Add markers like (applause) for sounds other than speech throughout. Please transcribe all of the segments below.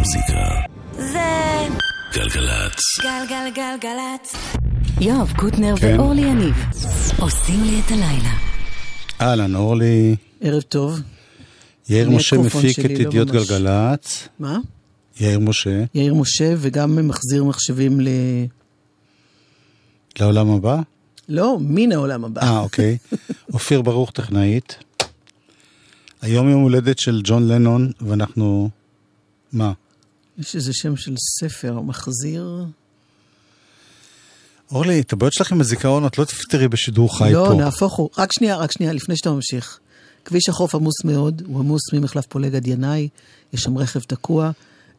המוזיקה. זה גלגלצ. גלגלגלגלצ. יואב קוטנר כן. ואורלי יניב עושים לי את הלילה. אהלן, אורלי. ערב טוב. יאיר משה מפיק את לא ידיעות ממש- גלגלצ. מה? יאיר משה, יאיר משה, וגם מחזיר מחשבים ל... לעולם הבא? לא, מן העולם הבא. אה, אוקיי. (laughs) אופיר ברוך, טכנאית. היום יום הולדת של ג'ון לנון, ואנחנו... מה? יש איזה שם של ספר, מחזיר... אורלי, את הבעיות שלך עם הזיכרון, את לא תפתרי בשידור חי לא, פה. נהפוך הוא. רק שנייה, רק שנייה, לפני שאתה ממשיך. כביש החוף עמוס מאוד, הוא עמוס ממחלף פולג עד ינאי, יש שם רכב תקוע.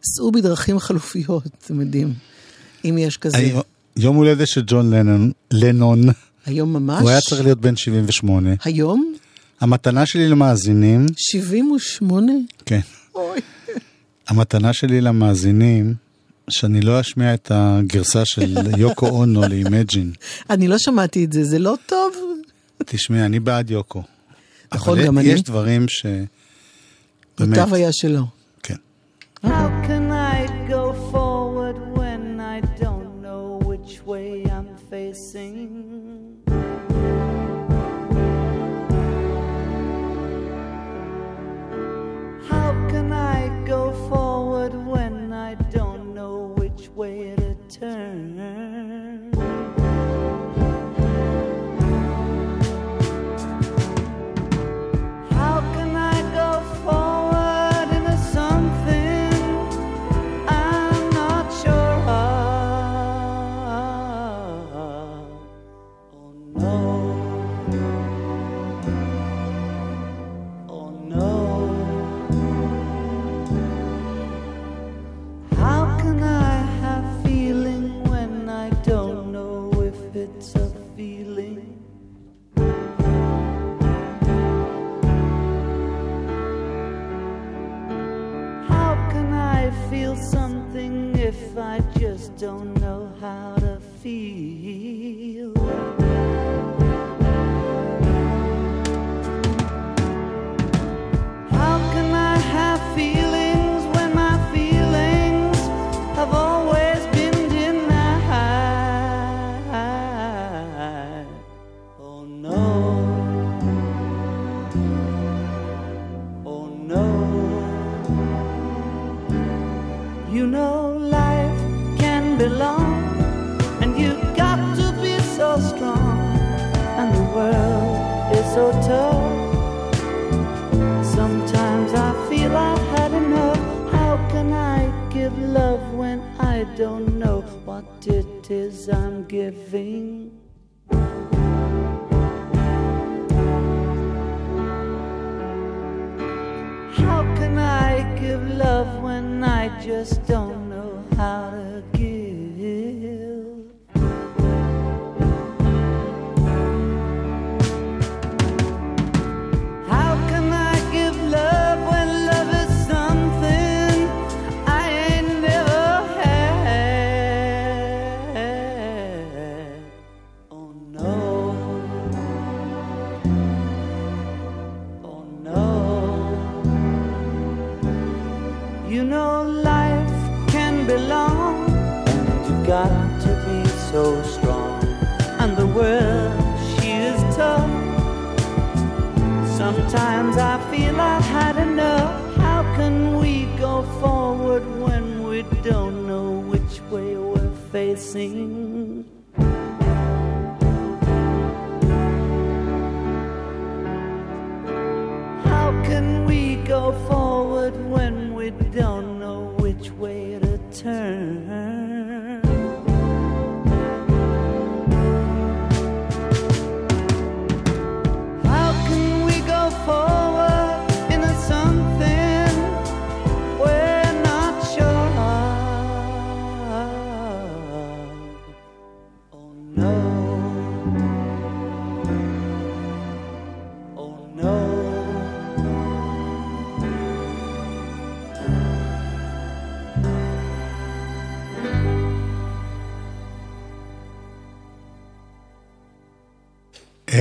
סעו בדרכים חלופיות, אתם יודעים. אם יש כזה. היום- יום הולדת של ג'ון לנון, לנון, היום ממש. הוא היה צריך להיות בן 78. היום? המתנה שלי למאזינים, 78? כן, אוי. המתנה שלי למאזינים, שאני לא אשמיע את הגרסה של (laughs) יוקו אונו לאימג'ין. אני לא שמעתי את זה, זה לא טוב. תשמעי, אני בעד יוקו. נכון, אבל גם יש אני. דברים ש... באמת, מוטב היה שלו. כן.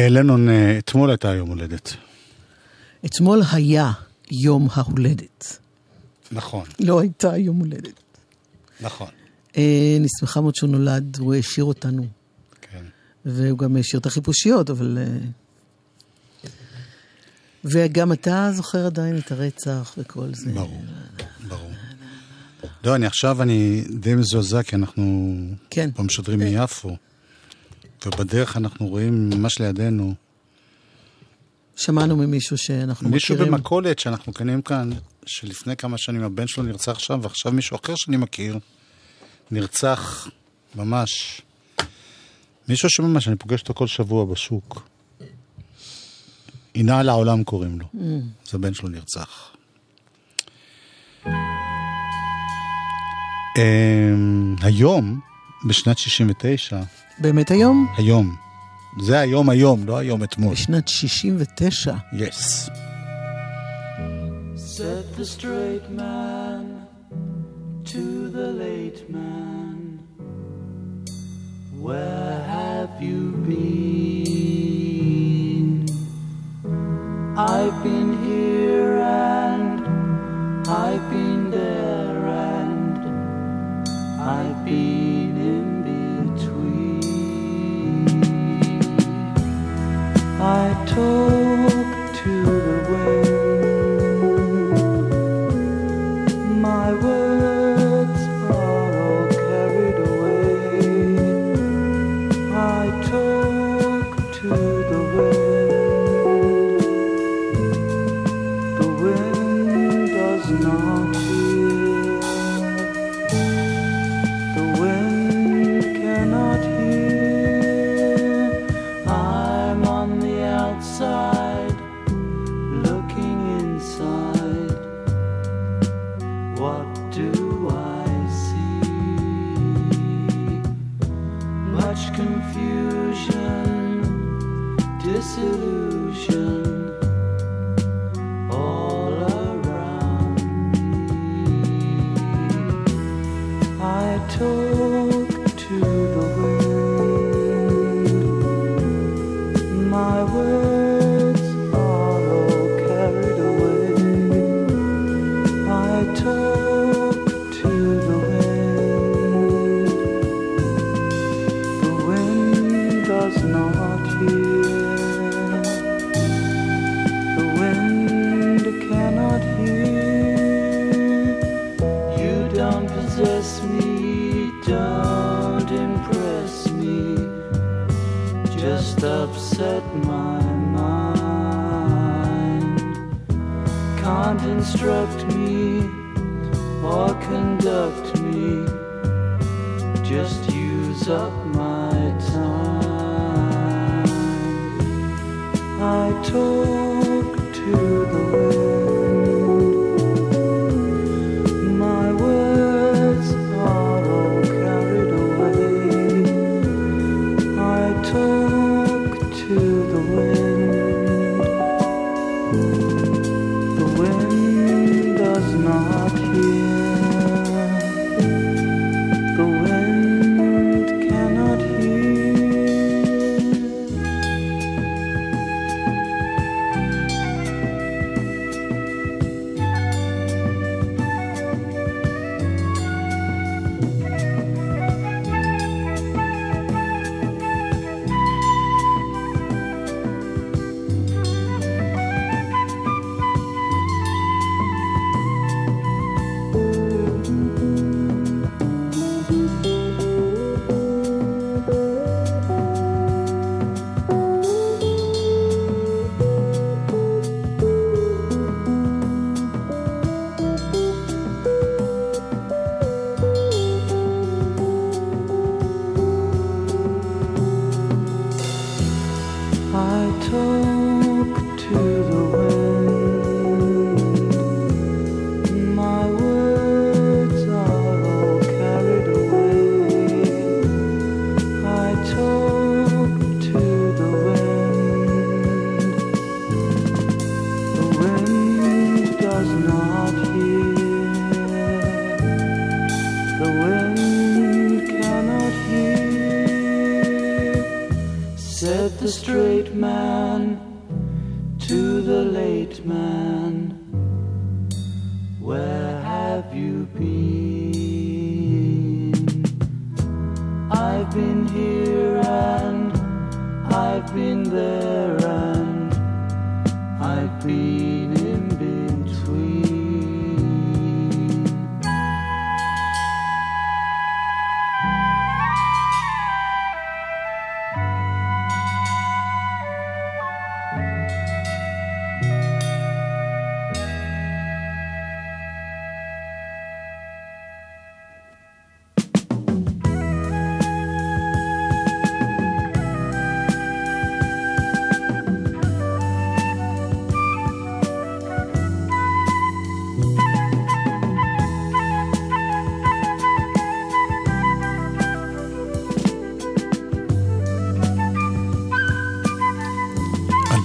לנון, אה, אתמול הייתה יום הולדת. אתמול היה יום ההולדת. נכון, לא הייתה יום הולדת. נכון, אה, אני שמחה מאוד שהוא נולד, הוא העשיר אותנו. כן. והוא גם השאיר את החיפושיות, אבל... אה, וגם אתה זוכר עדיין את הרצח וכל זה. ברור, ברור. לא, אני עכשיו, אני די מזועזע, כי אנחנו כן. פה משדרים מיפו, ובדרך אנחנו רואים ממש לידינו שמענו ממישהו שאנחנו מישהו מכירים. במכולת שאנחנו קנים כאן, שלפני כמה שנים הבן שלו נרצח שם, ועכשיו מישהו אחר שאני מכיר נרצח ממש. מישהו שממש, אני פוגש אותו כל שבוע בשוק. עינה על העולם קוראים לו. Mm. אז הבן שלו נרצח. אמ, היום, בשנת 69, באמת היום? היום, זה היום היום, לא היום אתמול. בשנת 69. יס. Said the straight man to the late man, Where have you been? I've been here and I've been I told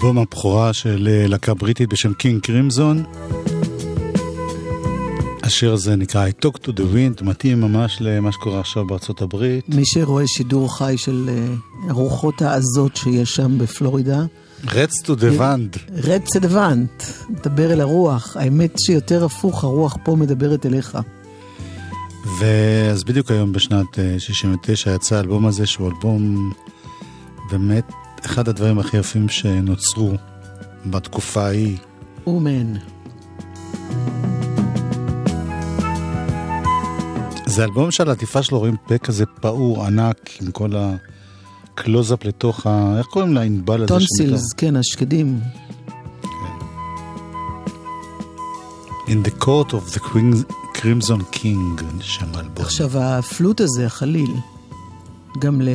אלבום הבכורה של אה, להקה בריטית בשם קינג קרימזון. השיר הזה נקרא I Talk to the Wind, מתאים ממש למה שקורה עכשיו בארצות הברית. מי שרואה שידור חי של אה, הרוחות העזות שיש שם בפלורידה, רץ to the Wind. רץ אדוונט, מדבר אל הרוח. האמת שיותר הפוך, הרוח פה מדברת אליך. ואז בדיוק היום בשנת אה, 69 יצא האלבום הזה, שהוא אלבום באמת אחד הדברים הכי יפים שנוצרו בתקופה ההיא. אומן. זה אלבום שעל העטיפה שלו רואים פה כזה פעור ענק עם כל הקלוזאפ לתוך ה... איך קוראים לענבל הזה? tonsils, כן, השקדים. In the court of the Queen- Crimson King, שם האלבום. עכשיו, הפלוט הזה, החליל, גם ל...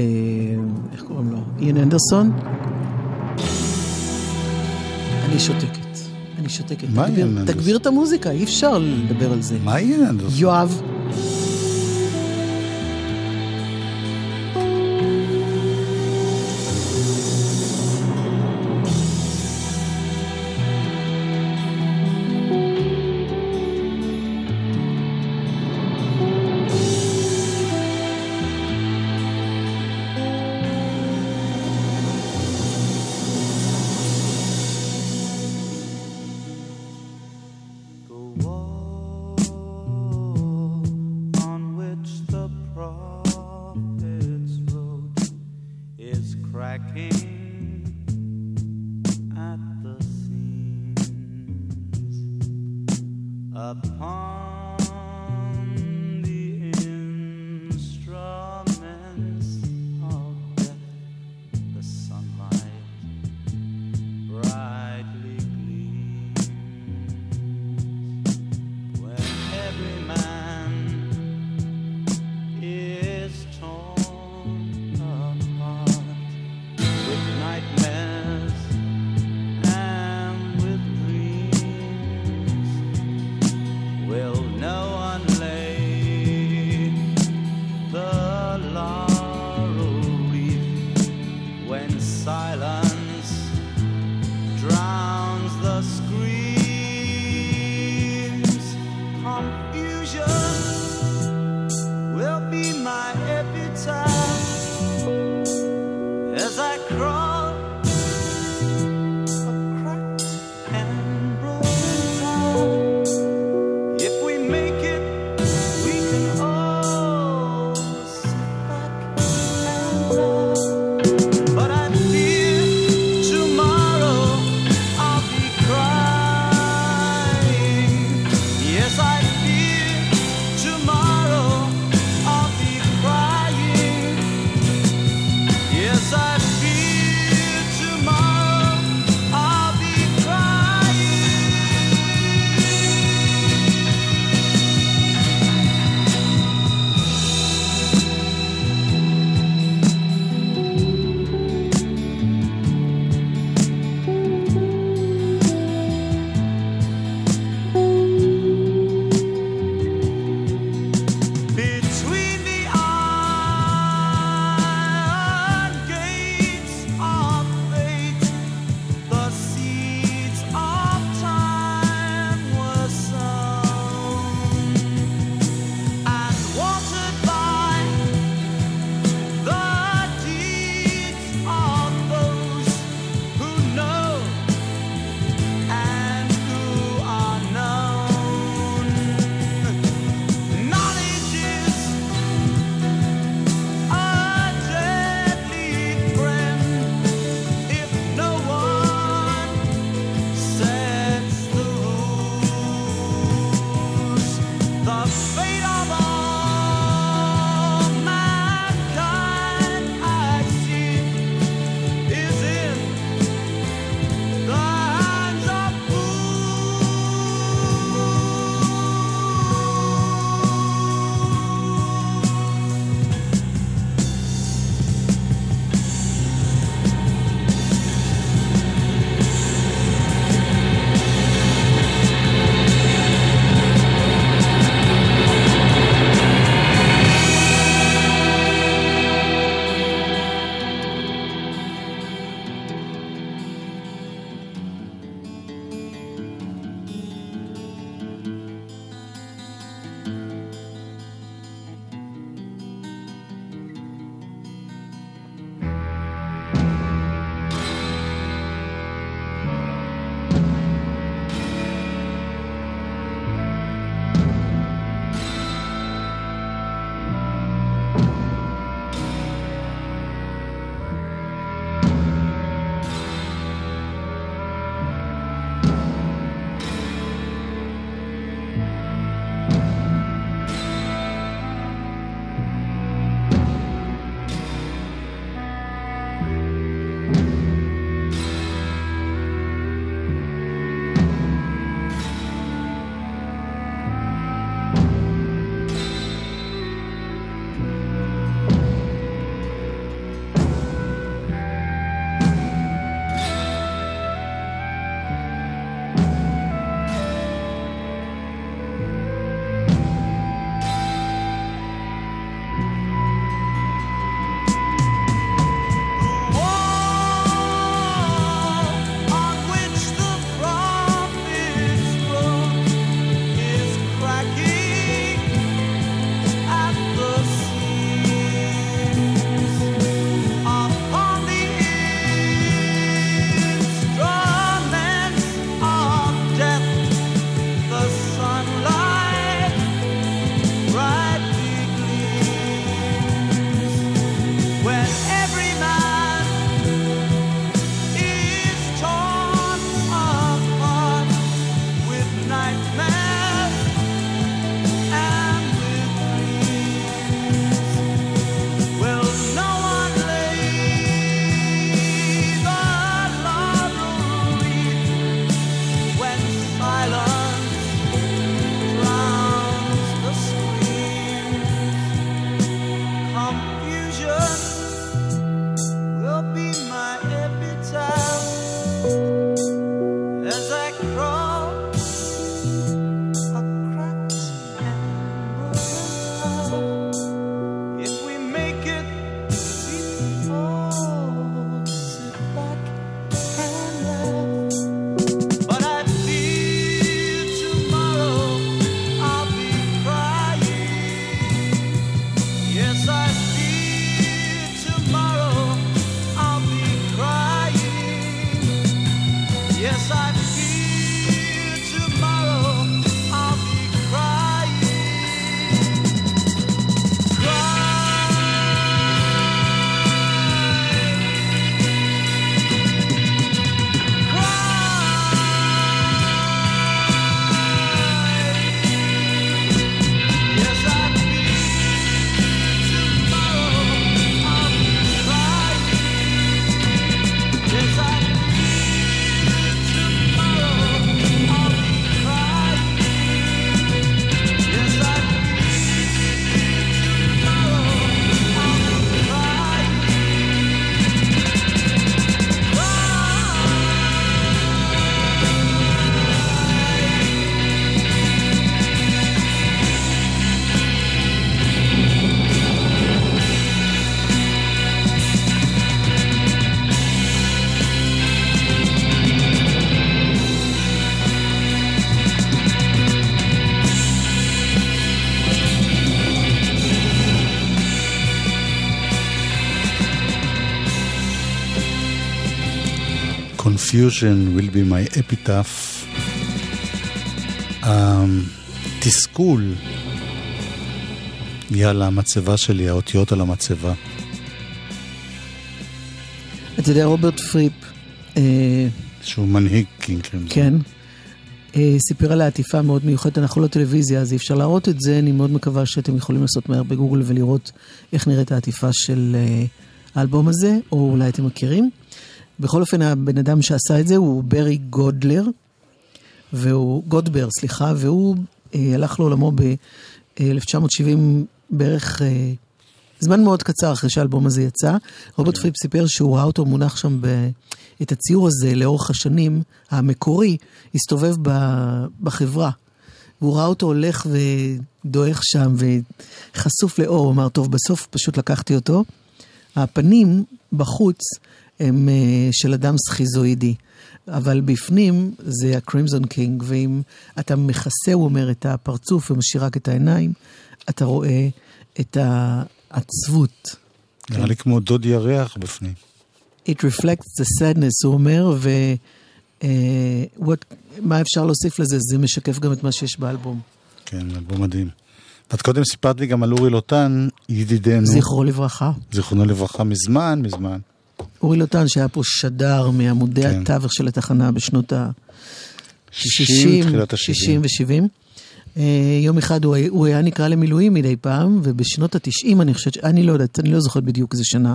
איך קוראים לו? איין אנדרסון? אני שותקת. אני שותקת. מה תגביר- איין אנדרסון? תגביר את המוזיקה, אי אפשר לדבר על זה. מה יהיה? יואב, cross. Confusion will be my epitaph. התסכול יהיה על המצבה שלי, האותיות על המצבה. אתה יודע, רוברט פריפ, אה, שהוא מנהיג קינג קרימזון. כן, אה, סיפר על העטיפה מאוד מיוחדת, אנחנו לא טלוויזיה, אז אי אפשר להראות את זה, אני מאוד מקווה שאתם יכולים לעשות מהר בגוגל ולראות איך נראית העטיפה של אה, האלבום הזה, או אולי אתם מכירים. בכל אופן, הבן אדם שעשה את זה הוא ברי גודלר, והוא, גודבר, סליחה, והוא אה, הלך לעולמו ב-1970 בערך, אה, זמן מאוד קצר אחרי שהאלבום הזה יצא. רוברט פריפ סיפר שהוא ראה אותו מונח שם, ב, את הציור הזה לאורך השנים, המקורי, הסתובב ב, בחברה. והוא ראה אותו הולך ודועך שם וחשוף לאור, הוא אמר, טוב, בסוף פשוט לקחתי אותו. הפנים בחוץ הם אה, של אדם סכיזואידי, אבל בפנים זה הקרימזון קינג, ואם אתה מכסה, הוא אומר, את הפרצוף ומשאיר רק את העיניים, אתה רואה את העצבות. נראה לי כמו דוד ירח בפנים. It reflects the sadness, הוא אומר, ו... uh, what, מה אפשר להוסיף לזה? זה משקף גם את מה שיש באלבום. כן, אלבום מדהים. ואת קודם סיפרת לי גם על אורי לוטן, ידידנו. זכרו לברכה. זיכרונו לברכה, מזמן, מזמן. אורי לוטן, שהיה פה שדר מעמודי כן. התווך של התחנה בשנות ה... 60, תחילת ה-70. 60 ו-70. יום אחד הוא, היה- הוא היה נקרא למילואים מדי פעם, ובשנות ה-90, אני חושבת, אני לא יודעת, אני לא זוכרת בדיוק איזה שנה,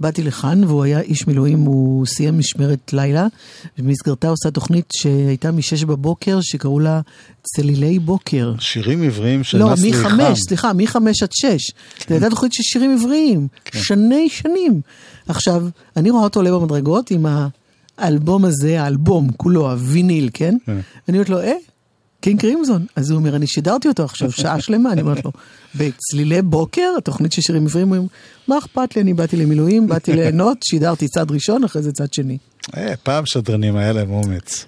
באתי לכאן, והוא היה איש מילואים, הוא סיים משמרת לילה, ובמסגרתה עושה תוכנית שהייתה מ-6 בבוקר, שקראו לה צלילי בוקר. שירים עבריים של לא, נסלי חם. מחמש, סליחה, מחמש עד שש. זו הייתה תוכנית של שירים עבריים, כן. שני שנים. עכשיו, אני רואה אותו עולה במדרגות עם האלבום הזה, האלבום כולו, הוויניל, כן? כן. אני אומרת לו, אה, קינג קרימזון. אז הוא אומר, אני שידרתי אותו עכשיו שעה שלמה, אני אומרת לו, בצלילי בוקר, התוכנית של שירים עבריים, הוא אומר, מה אכפת לי, אני באתי למילואים, באתי ליהנות, שידרתי צד ראשון, אחרי זה צד שני. אה, פעם שדרנים היה להם אומץ.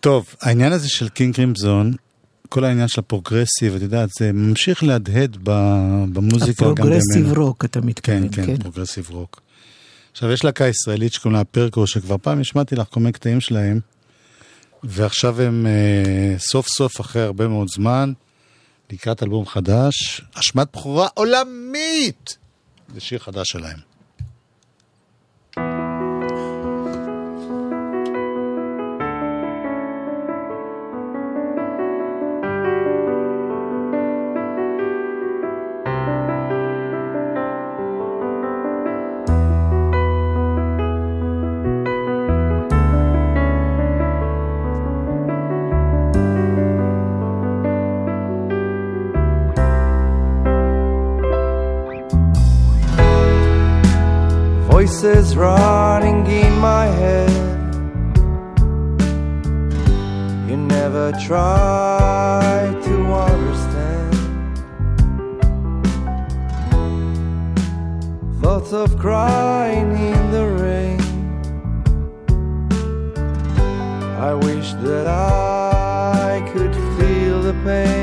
טוב, העניין הזה של קינג קרימזון, כל העניין של הפרוגרסיב, את יודעת, זה ממשיך להדהד במוזיקה גם הפרוגרסיב בימינו. רוק, אתה מתכוון, כן, כן, פרוגרסיב רוק. עכשיו, יש להקה ישראלית שקוראים לה פרקו, שכבר פעם השמעתי לך כל מיני קטעים שלהם, ועכשיו הם אה, סוף סוף, אחרי הרבה מאוד זמן, לקראת אלבום חדש, השמעת בכורה עולמית! זה שיר חדש שלהם. Voices running in my head. You never try to understand. Thoughts of crying in the rain. I wish that I could feel the pain.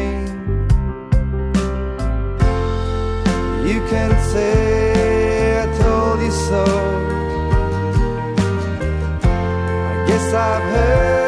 I've heard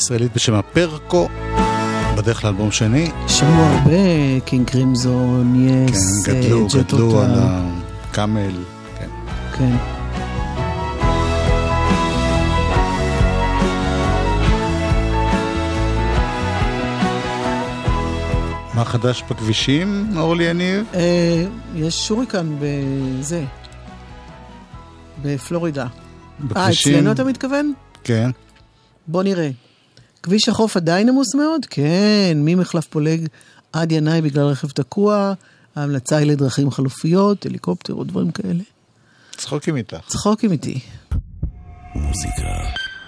ישראלית בשם הפרקו, בדרך לאלבום שני. שמעו הרבה קינג קרימזון, יס, כן, גדלו, ג'ט גדלו אותה. על הקאמל. כן. כן. מה חדש בכבישים, אורלי יניב? אה, יש שוריקן בזה, בפלורידה. אה, בכבישים? אצלנו אתה מתכוון? כן. בוא נראה. כביש החוף עדיין עמוס מאוד? כן, ממחלף פולג עד ינאי בגלל רכב תקוע, ההמלצה היא לדרכים חלופיות, הליקופטר או דברים כאלה. צחוקים איתך. צחוקים איתי. מוזיקה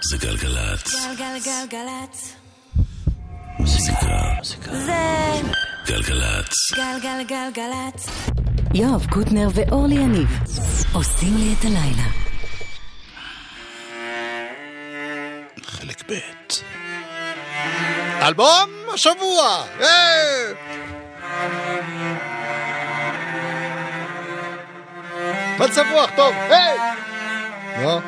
זה גלגלצ. גלגלגלגלצ. מוזיקה זה גלגלצ. גלגלגלגלצ. יואב קוטנר ואורלי יניב עושים לי את הלילה. חלק ב'. אלבום השבוע! מצב רוח טוב, היי! לא?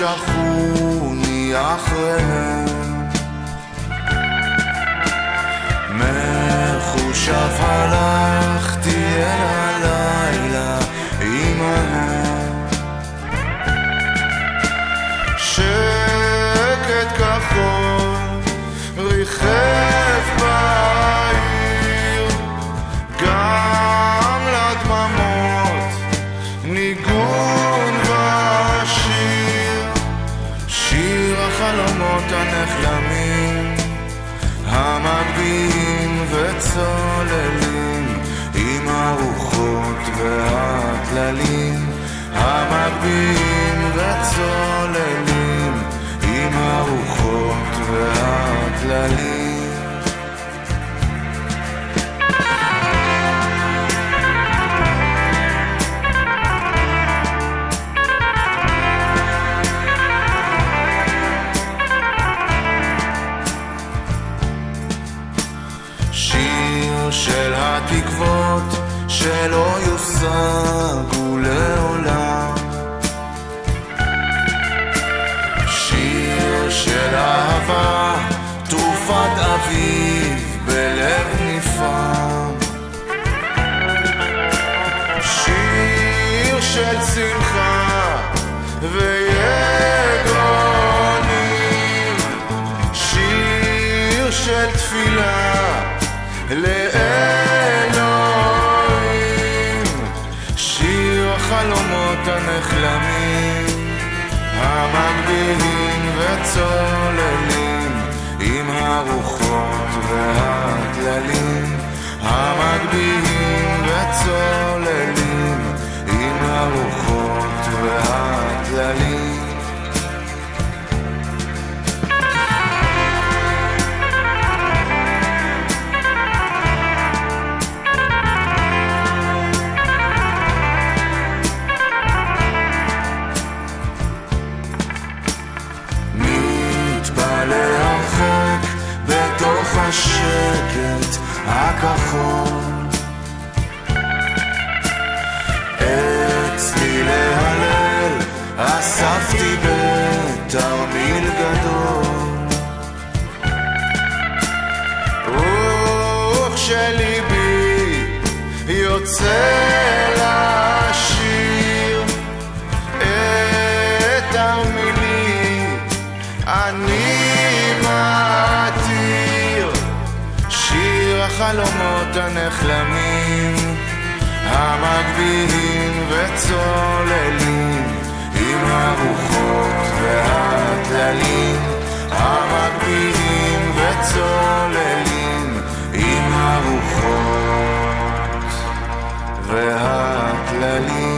ומשכוני אחריהם מחושב הלכתי והטללים המגביהים וצוללים עם הרוחות והטללים gelo e o sangue. וצוללים עם הרוחות והטללים המגביהים וצוללים עם הרוחות והטללים השקט הכחול. אצלי להלל אספתי בתרמיל גדול. וכשליבי יוצא החלומות הנחלמים המגביהים וצוללים עם הרוחות והטללים המגביהים וצוללים עם הרוחות והטללים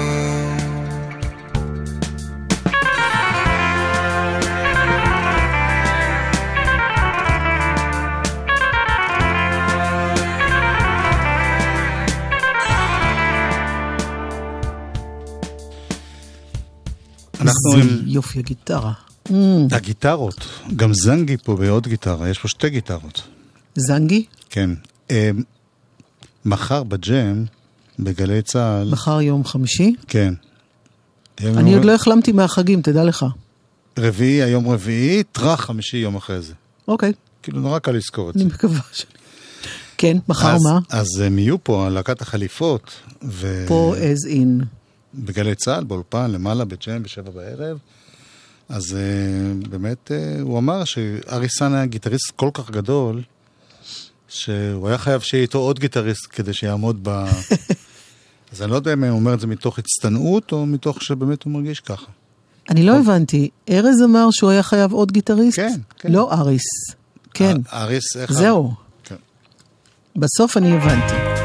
אנחנו זה עם יופי הגיטרה. Mm, הגיטרות, גם זנגי פה בעוד גיטרה, יש פה שתי גיטרות. זנגי, כן. אה, מחר בג'ם, בגלי צה"ל, מחר יום חמישי. כן. אני עוד לא החלמתי מהחגים, תדע לך. רביעי, היום רביעי, טראח חמישי יום אחרי זה. אוקיי, כאילו, נורא קל לזכור את זה. אני מקווה שאני... כן, מחר אז, מה? אז הם יהיו פה, להקת החליפות, פה as in. ובגלי צה"ל, באולפן, למעלה, בג'ם, בשבע בערב. אז uh, באמת, uh, הוא אמר שארי סאן היה גיטריסט כל כך גדול, שהוא היה חייב שיהיה איתו עוד גיטריסט כדי שיעמוד ב... (laughs) אז אני לא יודע אם הוא אומר את זה מתוך הצטנעות, או מתוך שבאמת הוא מרגיש ככה. אני לא הבנתי, ארז אמר שהוא היה חייב עוד גיטריסט? כן, כן. לא אריס. כן, ה- אריס, איך... זהו. כן. בסוף אני הבנתי.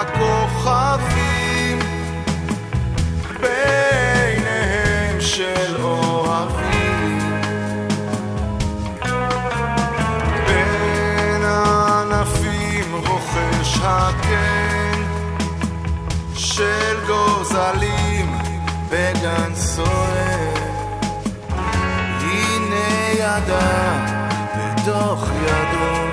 הכוכבים בעיניהם של אוהבים. בין הענפים רוכש הקן של גוזלים בגן סוער. הנה ידה בתוך ידו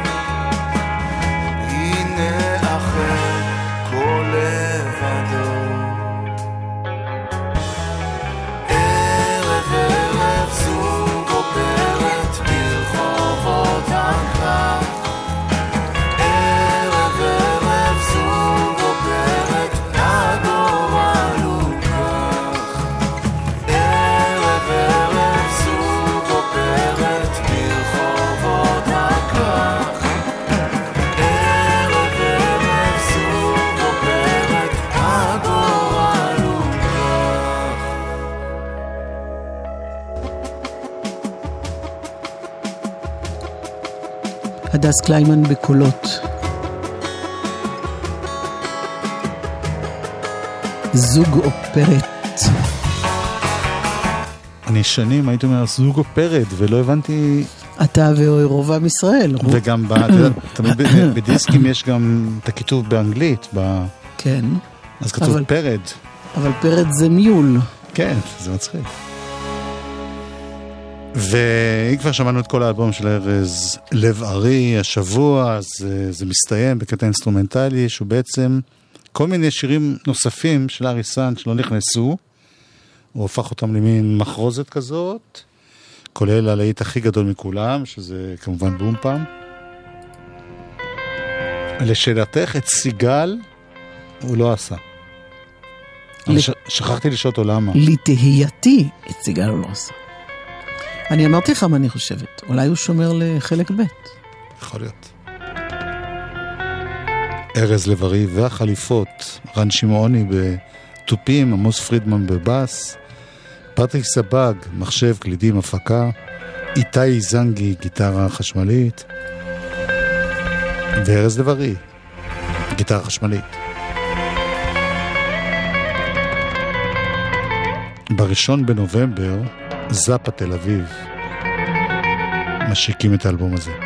הדס קליימן בקולות. זוג או פרד. אני שנים הייתי אומר זוג או פרד, ולא הבנתי, אתה ורובם ישראל. רוב- וגם, ב- אתה יודע, תמיד ב- (coughs) בדיסקים יש גם את הכיתוב באנגלית, ב- כן, אז כתוב אבל- פרד. אבל פרד זה mule. כן, זה מצחיק. ואם כבר שמענו את כל האלבום של ארז לב ארי השבוע, אז אה, זה מסתיים בקטע אינסטרומנטלי, שהוא בעצם כל מיני שירים נוספים של ארי סאן שלא נכנסו, הוא הפך אותם למין מחרוזת כזאת, כולל הלהיט הכי גדול מכולם, שזה כמובן בום פם. לשאלתך, את סיגל הוא לא עשה. לת- שכחתי לשאול אותו למה. לתהייתי, את סיגל הוא לא עשה. אני אמרתי לך מה אני חושבת, אולי הוא שומר לחלק ב'. יכול להיות. ארז לב-ארי והחליפות, רן שמעוני בתופים, עמוס פרידמן בבאס, פטריק סבג, מחשב, קלידים, הפקה, איתי זנגי, גיטרה חשמלית, וארז לב-ארי, גיטרה חשמלית. בראשון בנובמבר, זאפה תל אביב משיקים את האלבום הזה.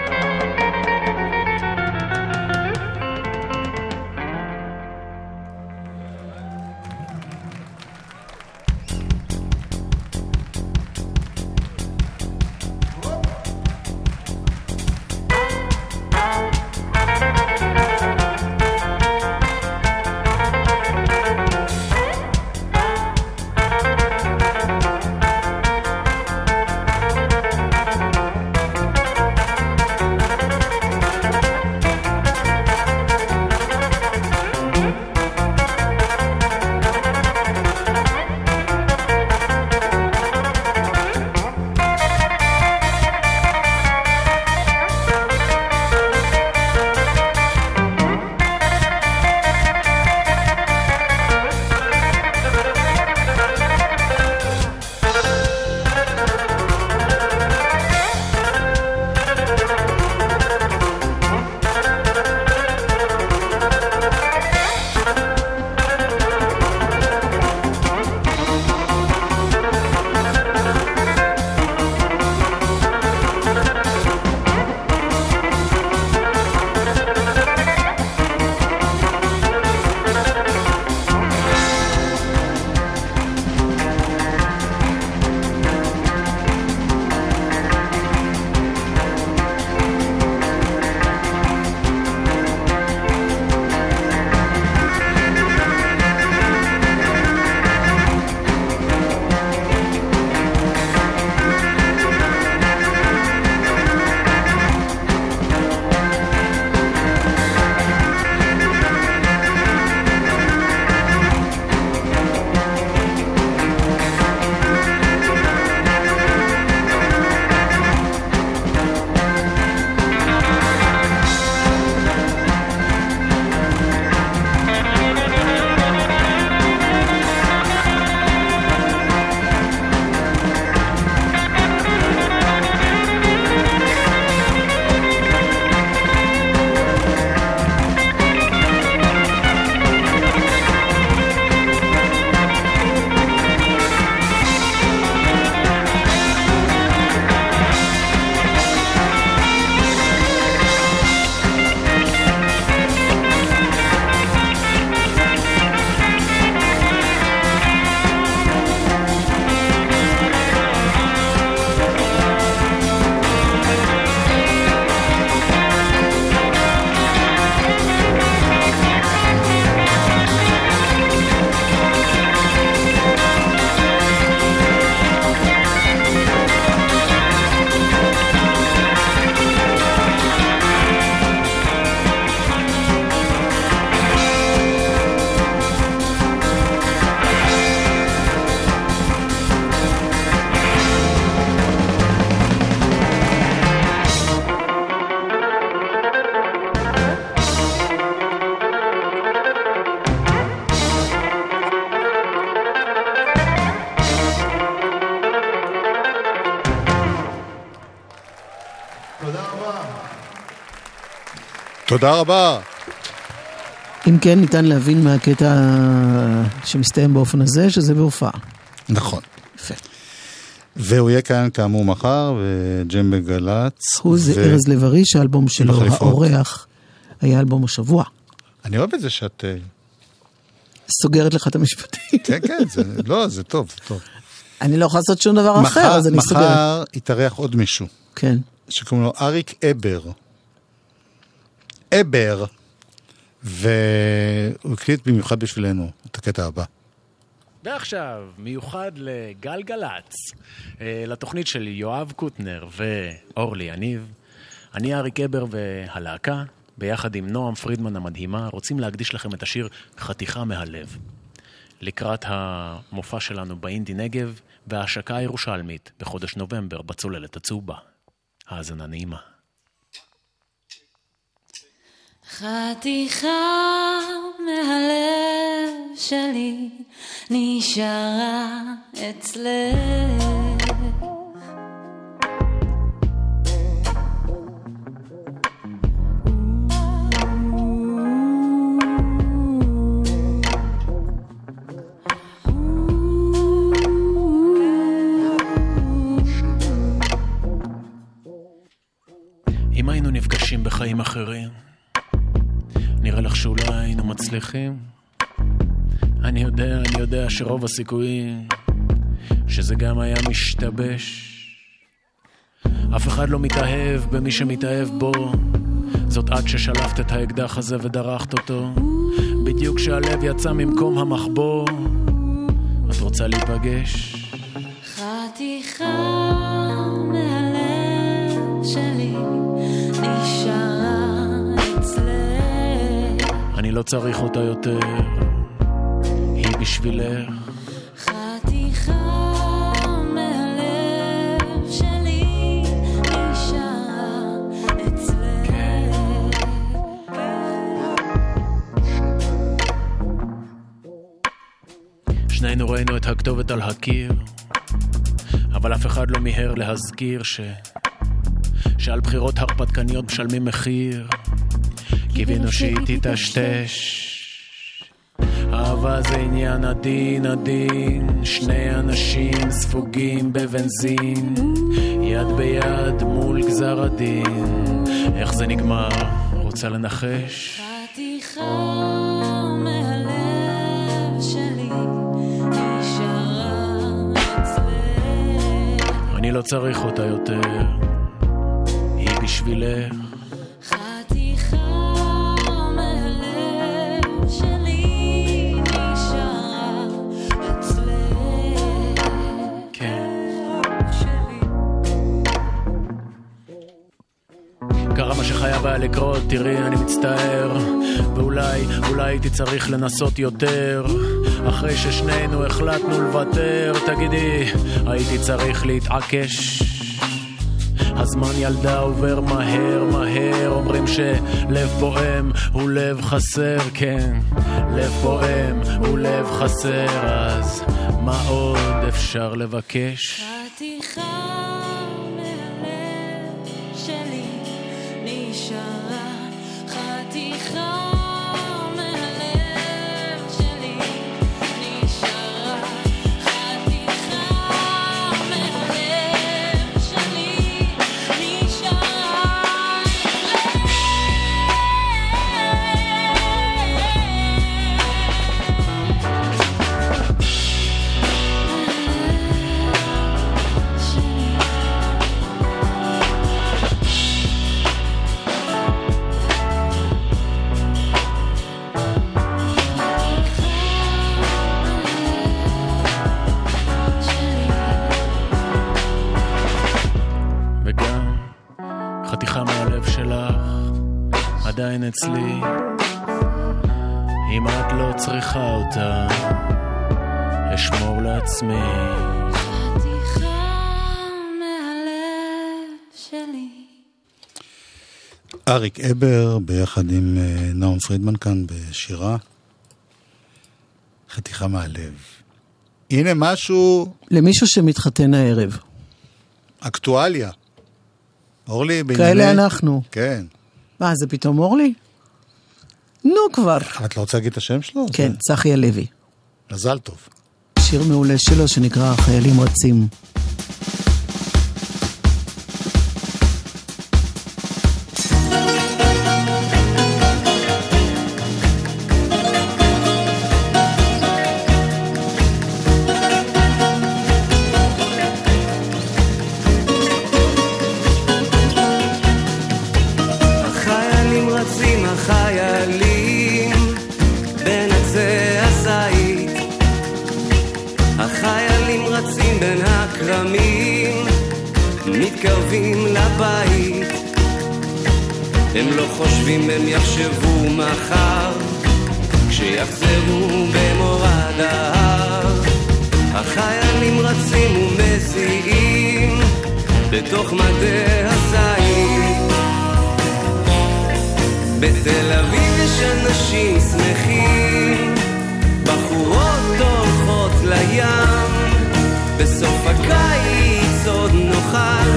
תודה רבה. אם כן, ניתן להבין מהקטע שמסתיים באופן הזה, שזה בהופעה. נכון. יפה. והוא יהיה כאן כאמור מחר, וג'ם בגל"צ. הוא זה ו- ארז לב-ארי, שהאלבום שלו, מחליפות. האורח, היה אלבום השבוע. אני אוהב את זה שאת... אה, סוגרת לך את המשפטים. כן, כן, זה, לא, זה טוב, זה טוב. אני לא יכולה לעשות שום דבר אחר, אז אני סוגרת. מחר יתארח עוד מישהו, כן. שקוראים לו אריק אבר. אבר. והוא הקליט במיוחד בשבילנו את הקטע הבא. ועכשיו, מיוחד לגלגלצ, אה, לתוכנית של יואב קוטנר ואורלי יניב. אני אריק אבר והלהקה, ביחד עם נועם פרידמן המדהימה, רוצים להקדיש לכם את השיר חתיכה מהלב. לקראת המופע שלנו באינדי נגב וההשקה הירושלמית בחודש נובמבר בצוללת הצהובה. האזנה נעימה. חתיכה מהלב שלי נשארה אצלך. אם היינו נפגשים בחיים אחרים, נראה לך שאולי היינו מצליחים? אני יודע, אני יודע שרוב הסיכויים שזה גם היה משתבש. אף אחד לא מתאהב במי שמתאהב בו. זאת את ששלפת את האקדח הזה ודרכת אותו. בדיוק כשהלב יצא ממקום המחבוא. את רוצה להיפגש? חתיכה אני לא צריך אותה יותר. היא בשבילך. חתיכה. שנינו ראינו את הכתובת על הקיר, אבל אף אחד לא מיהר להזכיר ש... שעל בחירות הרפתקניות משלמים מחיר. קיווינו שהיא תטשטש. אהבה זה עניין עדין עדין, שני אנשים ספוגים בבנזין, יד ביד מול גזר הדין. איך זה נגמר? רוצה לנחש? חתיכה מהלב שלי נשארה אצלך. אני לא צריך אותה יותר, היא בשבילך. היה לקרות, תראי, אני מצטער. ואולי, אולי הייתי צריך לנסות יותר. אחרי ששנינו החלטנו לוותר, תגידי, הייתי צריך להתעקש. הזמן ילדה עובר מהר מהר, אומרים שלב פועם הוא לב חסר, כן, לב פועם הוא לב חסר, אז מה עוד אפשר לבקש? אריק אבר, ביחד עם אה, נאום פרידמן כאן בשירה. חתיכה מהלב. הנה משהו, למישהו שמתחתן הערב. אקטואליה. אורלי, בענייני... כאלה אנחנו. כן. מה, זה פתאום אורלי? נו כבר. את לא רוצה להגיד את השם שלו? כן, צחי הלוי. מזל טוב. שיר מעולה שלו שנקרא חיילים רצים. מתקרבים לבית. הם לא חושבים, הם יחשבו מחר, כשיחזרו במורד ההר. החיילים רצים ומזיעים בתוך מדי הזית. בתל אביב יש אנשים שמחים, בחורות הולכות לים, בסוף הקיץ עוד נאכל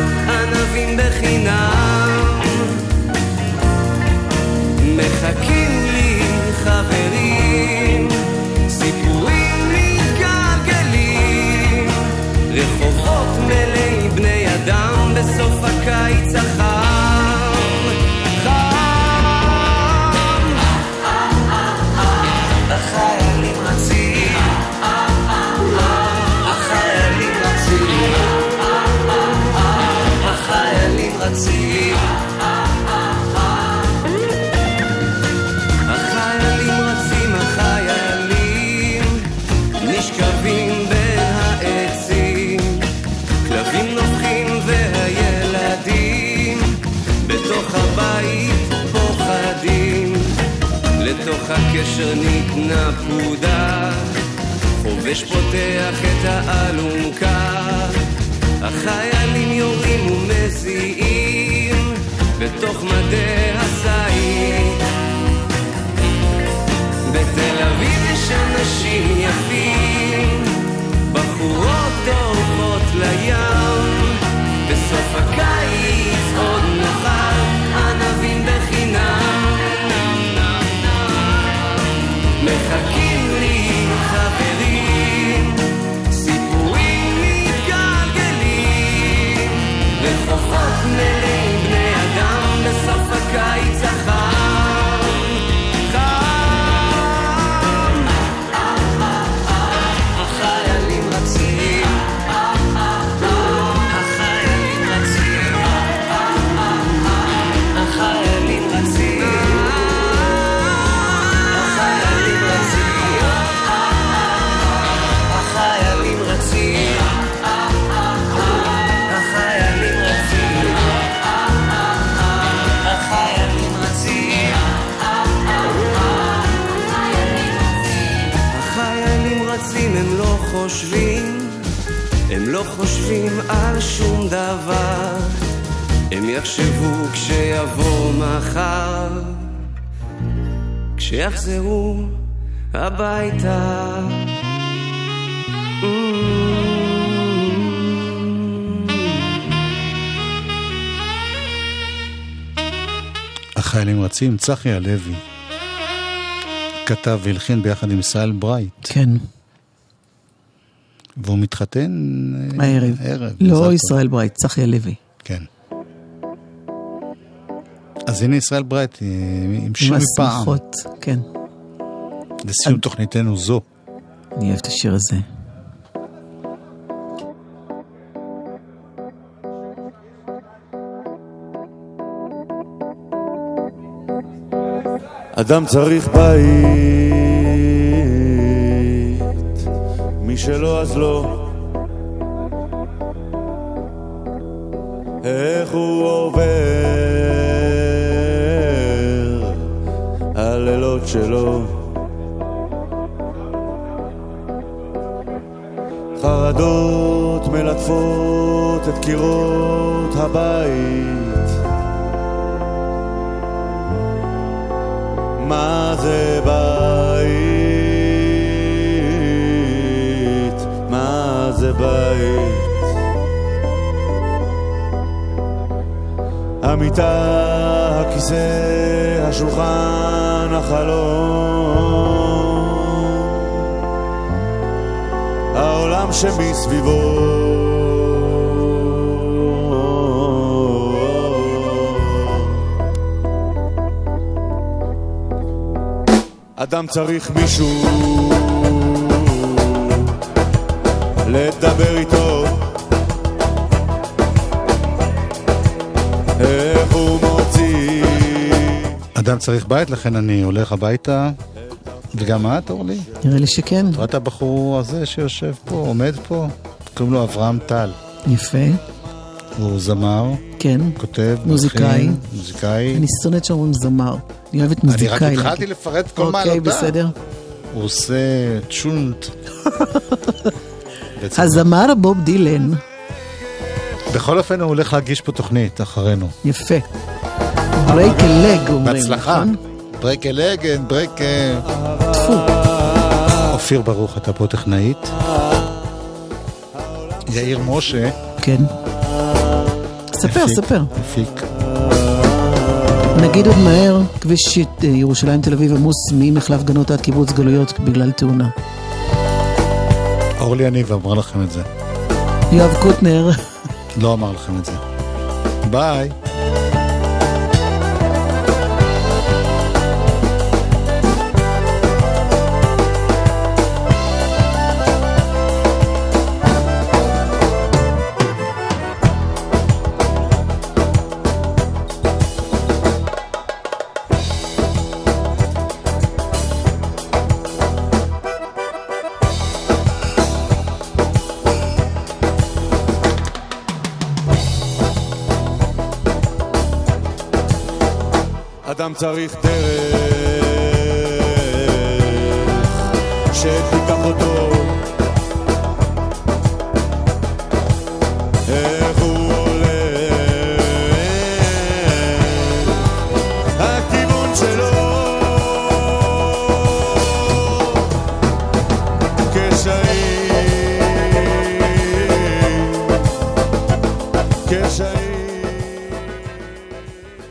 ענבים בחינם. מחכים לי חברים, סיפורים מתגלגלים, רחובות מלאים בני אדם בסוף הקיץ הקשר ניתנה פקודה, חובש פותח את האלונקה, החיילים יורים ומזיעים בתוך מדי הזית. בתל אביב יש אנשים יפים, צחי הלוי. כתב והלחין ביחד עם ישראל ברייט, כן, והוא מתחתן אה, הערב. הערב. לא. ישראל ברייט, צחי הלוי. כן. אז הנה ישראל ברייט אה, עם שיר עם מפעם, השמחות, כן. לסיום תוכניתנו זו. אני אוהב את השיר הזה. אדם צריך בית, מי שלא אז לא. איך הוא עובר הלילות שלו. חרדות מלטפות את קירות הבית. מה זה בית? מה זה בית? המיטה הכיסא, השולחן, החלום, העולם שמסביבו. אדם צריך מישהו לדבר איתו איך הוא מוציא אדם צריך בית, לכן אני הולך הביתה. וגם את, אורלי? נראה לי שכן. את רואה את הבחור הזה שיושב פה, עומד פה? קוראים לו אברהם טל. יפה, הוא זמר, כן. כותב, מוזיקאי. מלחין, מוזיקאי. אני שונאת שאומרים זמר. אני אוהבת אני מוזיקאי. רק התחלתי. לפרט כל אוקיי, מעלותיו. בסדר. הוא עושה צ'ונט. (laughs) הזמר בוב דילן. בכל אופן הוא הולך להגיש פה תוכנית אחרינו. יפה. break a leg אומרים. בהצלחה. break a leg, break... טפו. אופיר ברוך, אתה פה טכנאית. יאיר משה, כן. ספר, ספר. מפיק. נגיד עוד מהר, כביש אה, ירושלים תל אביב עמוס ממחלף גנות עד קיבוץ גלויות בגלל תאונה. אורלי יניב אמר לכם את זה. יואב קוטנר, לא אמר לכם את זה. ביי. צריך דרך